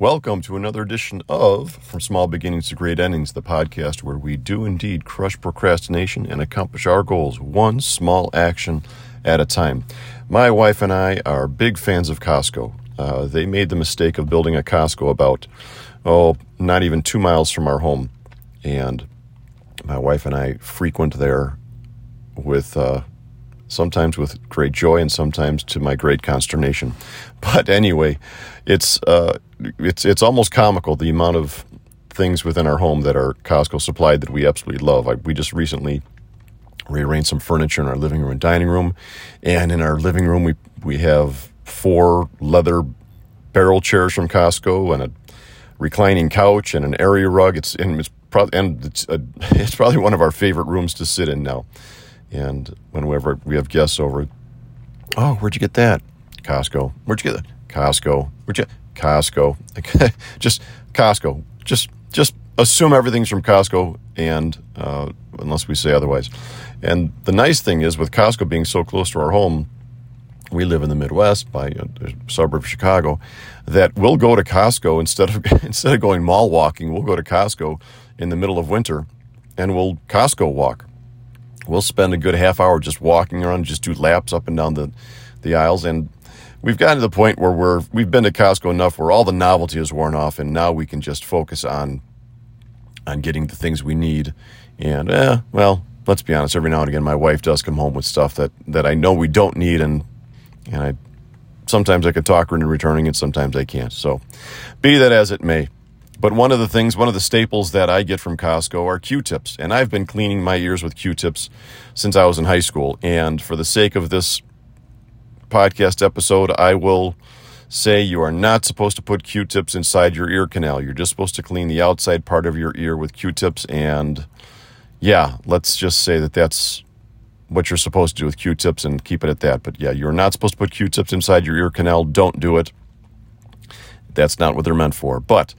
Welcome to another edition of From Small Beginnings to Great Endings, the podcast where we do indeed crush procrastination and accomplish our goals one small action at a time. My wife and I are big fans of Costco. Uh, they made the mistake of building a Costco about, oh, not even two miles from our home. And my wife and I frequent there with uh, sometimes with great joy and sometimes to my great consternation. But anyway, it's uh, it's it's almost comical the amount of things within our home that are Costco supplied that we absolutely love. I, we just recently rearranged some furniture in our living room and dining room, and in our living room we we have four leather barrel chairs from Costco and a reclining couch and an area rug. It's and it's and it's a, it's probably one of our favorite rooms to sit in now. And whenever we have guests over, oh, where'd you get that? Costco. Where'd you get that? Costco. Where'd you? Costco. Okay. just Costco. Just just assume everything's from Costco, and uh, unless we say otherwise. And the nice thing is, with Costco being so close to our home, we live in the Midwest, by a, a suburb of Chicago, that we'll go to Costco instead of instead of going mall walking. We'll go to Costco in the middle of winter, and we'll Costco walk we'll spend a good half hour just walking around, just do laps up and down the, the aisles. And we've gotten to the point where we're, we've been to Costco enough where all the novelty is worn off and now we can just focus on, on getting the things we need. And, eh, well, let's be honest, every now and again, my wife does come home with stuff that, that I know we don't need. And, and I, sometimes I could talk her into returning it, sometimes I can't. So be that as it may. But one of the things, one of the staples that I get from Costco are Q-tips. And I've been cleaning my ears with Q-tips since I was in high school. And for the sake of this podcast episode, I will say you are not supposed to put Q-tips inside your ear canal. You're just supposed to clean the outside part of your ear with Q-tips. And yeah, let's just say that that's what you're supposed to do with Q-tips and keep it at that. But yeah, you're not supposed to put Q-tips inside your ear canal. Don't do it. That's not what they're meant for. But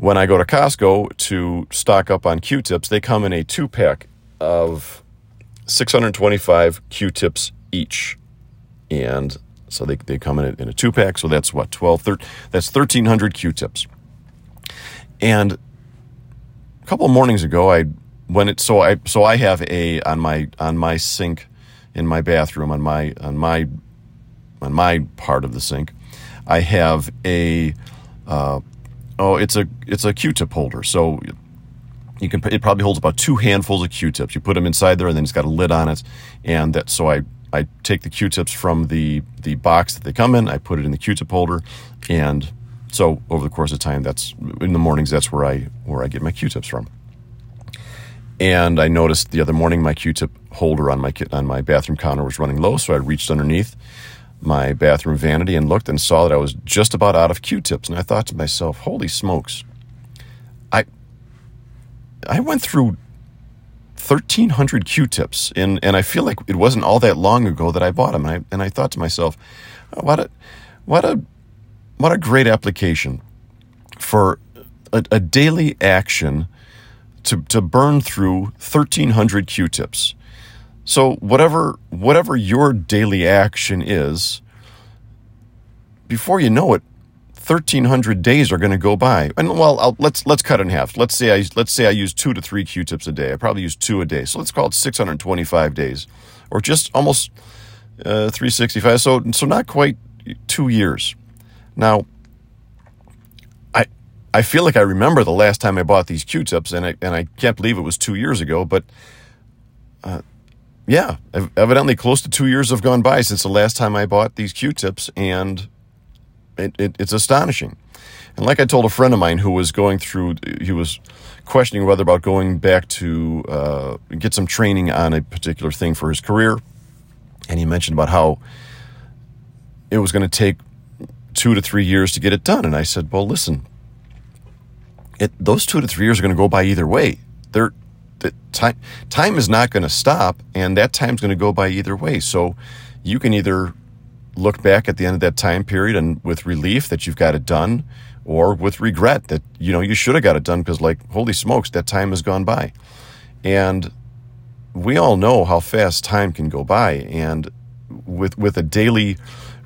when I go to Costco to stock up on Q tips, they come in a two pack of 625 Q tips each. And so they, they come in a, in a two pack. So that's what, 12, 13, that's 1,300 Q tips. And a couple of mornings ago, I when it so I so I have a on my on my sink in my bathroom on my on my on my part of the sink, I have a uh, Oh, it's a it's a Q-tip holder. So you can it probably holds about two handfuls of Q-tips. You put them inside there, and then it's got a lid on it. And that so I I take the Q-tips from the the box that they come in. I put it in the Q-tip holder, and so over the course of time, that's in the mornings. That's where I where I get my Q-tips from. And I noticed the other morning my Q-tip holder on my kit on my bathroom counter was running low, so I reached underneath my bathroom vanity and looked and saw that I was just about out of Q-tips. And I thought to myself, holy smokes. I I went through 1300 Q-tips and, and I feel like it wasn't all that long ago that I bought them. And I, and I thought to myself, oh, what a, what a, what a great application for a, a daily action to, to burn through 1300 Q-tips. So whatever whatever your daily action is, before you know it, 1300 days are going to go by. And well, I'll, let's let's cut in half. Let's say I let's say I use 2 to 3 Q-tips a day. I probably use 2 a day. So let's call it 625 days or just almost uh, 365. So so not quite 2 years. Now I I feel like I remember the last time I bought these Q-tips and I and I can't believe it was 2 years ago, but uh, yeah, evidently close to two years have gone by since the last time I bought these Q-tips, and it, it, it's astonishing. And like I told a friend of mine who was going through, he was questioning whether about going back to uh, get some training on a particular thing for his career, and he mentioned about how it was going to take two to three years to get it done. And I said, well, listen, it, those two to three years are going to go by either way. They're time time is not going to stop, and that time's going to go by either way. So you can either look back at the end of that time period and with relief that you've got it done, or with regret that you know you should have got it done because like holy smokes, that time has gone by, and we all know how fast time can go by, and with with a daily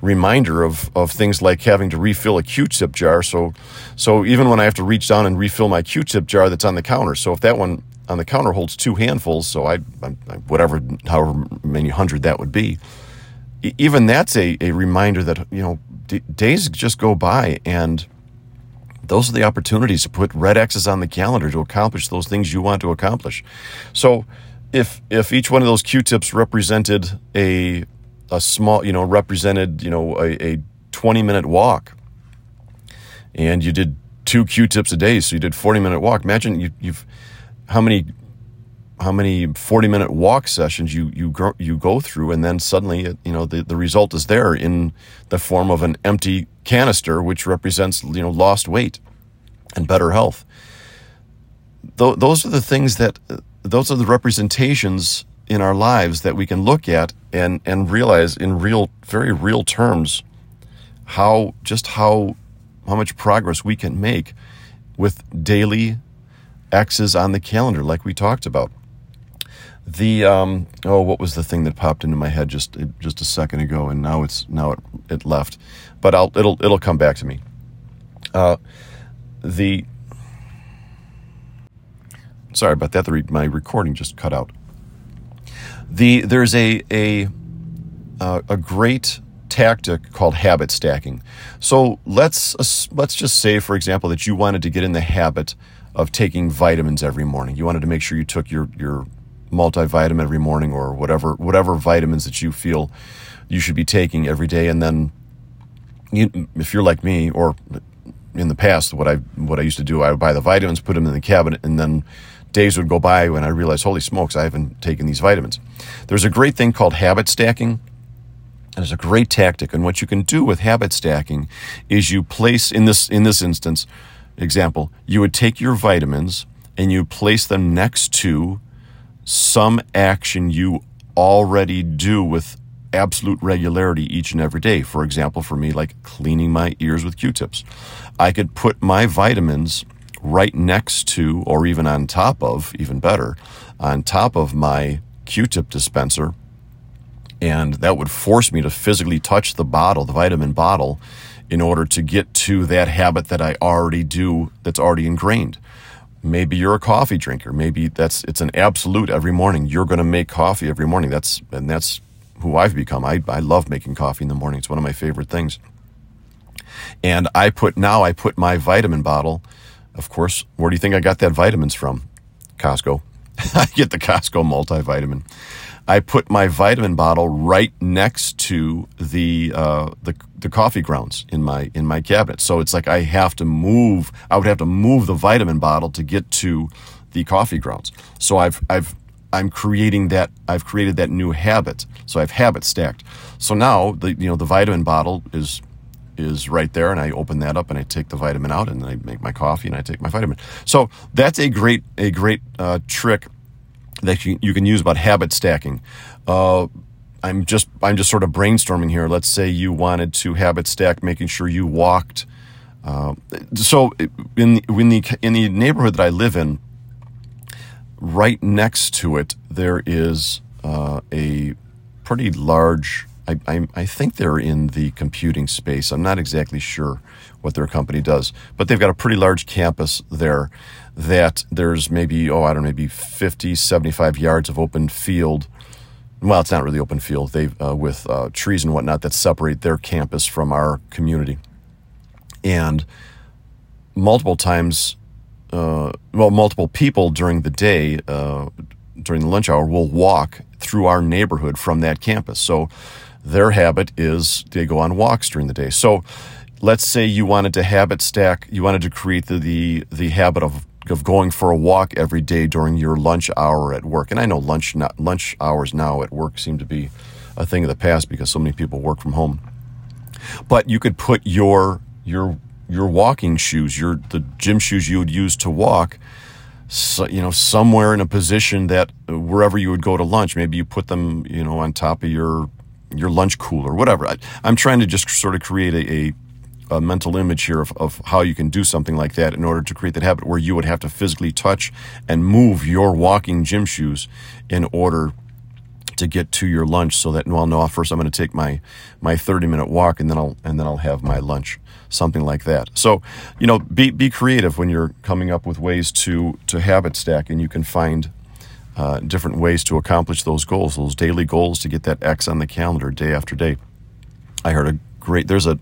reminder of, of things like having to refill a Q-tip jar. So, so even when I have to reach down and refill my Q-tip jar that's on the counter, so if that one on the counter holds two handfuls, so I, I whatever, however many hundred that would be, even that's a, a reminder that you know d- days just go by and those are the opportunities to put red X's on the calendar to accomplish those things you want to accomplish. So if if each one of those Q-tips represented a a small, you know, represented, you know, a, a 20 minute walk and you did two Q-tips a day, so you did 40 minute walk. Imagine you, you've how many how many 40 minute walk sessions you you go, you go through and then suddenly you know the, the result is there in the form of an empty canister which represents you know lost weight and better health. Th- those are the things that those are the representations in our lives that we can look at and and realize in real very real terms how just how how much progress we can make with daily X's on the calendar like we talked about the um, oh, what was the thing that popped into my head just just a second ago, and now it's now it, it left, but I'll it'll it'll come back to me. Uh, the sorry about that. The re- my recording just cut out. The there's a a uh, a great tactic called habit stacking. So let's let's just say, for example, that you wanted to get in the habit of taking vitamins every morning. You wanted to make sure you took your your multivitamin every morning or whatever whatever vitamins that you feel you should be taking every day. And then you, if you're like me or in the past what I what I used to do I would buy the vitamins put them in the cabinet and then days would go by when I realized holy smokes I haven't taken these vitamins. There's a great thing called habit stacking. And it's a great tactic. And what you can do with habit stacking is you place in this in this instance example you would take your vitamins and you place them next to some action you already do with absolute regularity each and every day. For example, for me, like cleaning my ears with Q tips. I could put my vitamins right next to, or even on top of, even better, on top of my Q tip dispenser. And that would force me to physically touch the bottle, the vitamin bottle, in order to get to that habit that I already do that's already ingrained. Maybe you're a coffee drinker. Maybe that's it's an absolute every morning. You're going to make coffee every morning. That's and that's who I've become. I I love making coffee in the morning. It's one of my favorite things. And I put now I put my vitamin bottle. Of course, where do you think I got that vitamins from? Costco. I get the Costco multivitamin. I put my vitamin bottle right next to the uh, the the coffee grounds in my in my cabinet. So it's like I have to move. I would have to move the vitamin bottle to get to the coffee grounds. So I've I've I'm creating that I've created that new habit. So I've habit stacked. So now the you know the vitamin bottle is is right there and I open that up and I take the vitamin out and I make my coffee and I take my vitamin. So that's a great a great uh, trick that you, you can use about habit stacking. Uh, I'm just I'm just sort of brainstorming here. Let's say you wanted to habit stack, making sure you walked. Uh, so in in the in the neighborhood that I live in, right next to it there is uh, a pretty large. I, I, I think they're in the computing space. I'm not exactly sure what their company does, but they've got a pretty large campus there that there's maybe, oh, I don't know, maybe 50, 75 yards of open field. Well, it's not really open field. They uh, with uh, trees and whatnot that separate their campus from our community, and multiple times, uh, well, multiple people during the day, uh, during the lunch hour, will walk through our neighborhood from that campus. So their habit is they go on walks during the day. So let's say you wanted to habit stack, you wanted to create the, the, the habit of of going for a walk every day during your lunch hour at work. And I know lunch not, lunch hours now at work seem to be a thing of the past because so many people work from home. But you could put your your your walking shoes, your the gym shoes you would use to walk, so, you know, somewhere in a position that uh, wherever you would go to lunch, maybe you put them, you know, on top of your your lunch cooler, whatever. I, am trying to just sort of create a, a a mental image here of, of how you can do something like that in order to create that habit where you would have to physically touch and move your walking gym shoes in order to get to your lunch so that well no first I'm going to take my my 30 minute walk and then I'll and then I'll have my lunch something like that. So you know be be creative when you're coming up with ways to to habit stack and you can find uh, different ways to accomplish those goals those daily goals to get that X on the calendar day after day. I heard a great there's a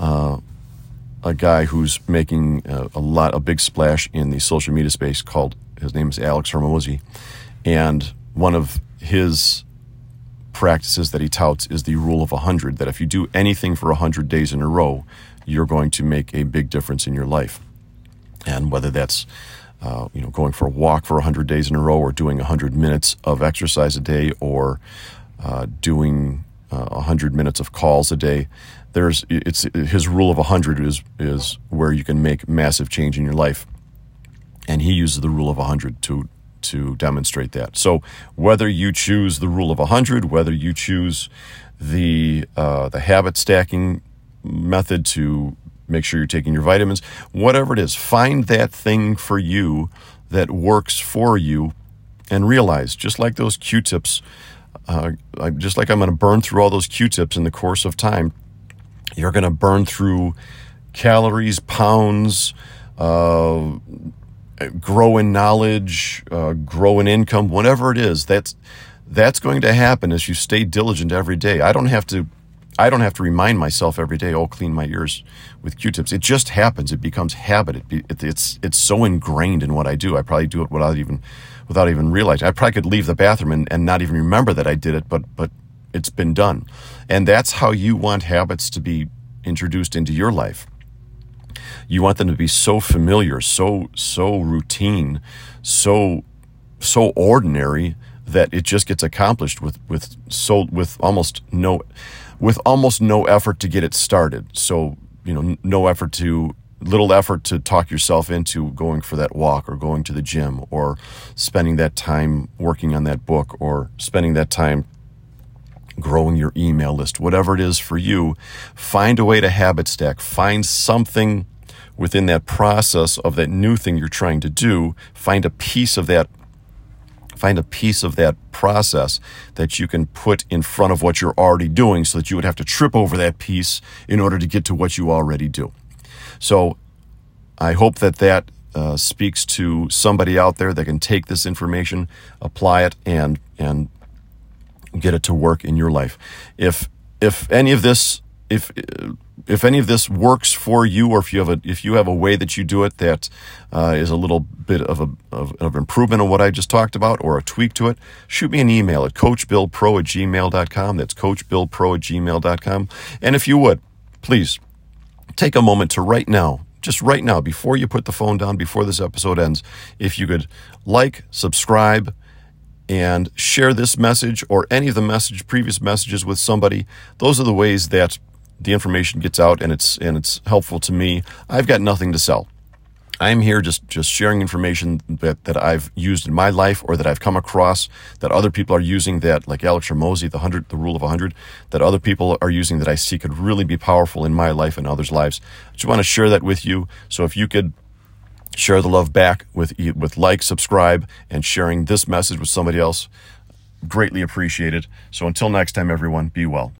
uh, a guy who's making a, a, lot a big splash in the social media space called his name is Alex Hormozi and one of his practices that he touts is the rule of 100 that if you do anything for 100 days in a row, you're going to make a big difference in your life. And whether that's uh, you know going for a walk for 100 days in a row or doing 100 minutes of exercise a day or uh, doing uh, 100 minutes of calls a day there's it's his rule of 100 is is where you can make massive change in your life and he uses the rule of 100 to to demonstrate that. So whether you choose the rule of 100, whether you choose the uh, the habit stacking method to make sure you're taking your vitamins, whatever it is, find that thing for you that works for you, and realize just like those Q-tips, uh, just like I'm going to burn through all those Q-tips in the course of time, you're going to burn through calories, pounds. Uh, grow in knowledge, uh, grow in income, whatever it is, that's that's going to happen as you stay diligent every day. I don't have to I don't have to remind myself every day, oh, clean my ears with Q-tips. It just happens. It becomes habit. It be, it, it's it's so ingrained in what I do. I probably do it without even without even realizing. I probably could leave the bathroom and, and not even remember that I did it, but but it's been done. And that's how you want habits to be introduced into your life. You want them to be so familiar, so so routine, so so ordinary that it just gets accomplished with with so with almost no with almost no effort to get it started. So, you know, no effort to little effort to talk yourself into going for that walk or going to the gym or spending that time working on that book or spending that time growing your email list, whatever it is for you, find a way to habit stack. Find something within that process of that new thing you're trying to do, find a piece of that find a piece of that process that you can put in front of what you're already doing so that you would have to trip over that piece in order to get to what you already do. So I hope that that uh, speaks to somebody out there that can take this information, apply it, and and get it to work in your life. If if any of this if if any of this works for you, or if you have a if you have a way that you do it that uh, is a little bit of a of, of, improvement on what I just talked about, or a tweak to it, shoot me an email at coachbillpro at gmail.com. That's coachbillpro at gmail.com. And if you would, please take a moment to right now, just right now, before you put the phone down, before this episode ends, if you could like, subscribe, and share this message or any of the message previous messages with somebody. Those are the ways that the information gets out and it's and it's helpful to me. I've got nothing to sell. I'm here just just sharing information that, that I've used in my life or that I've come across that other people are using that like Alex Hormozi, the hundred the rule of hundred, that other people are using that I see could really be powerful in my life and others' lives. I just want to share that with you. So if you could share the love back with with like, subscribe, and sharing this message with somebody else, greatly appreciated. So until next time, everyone, be well.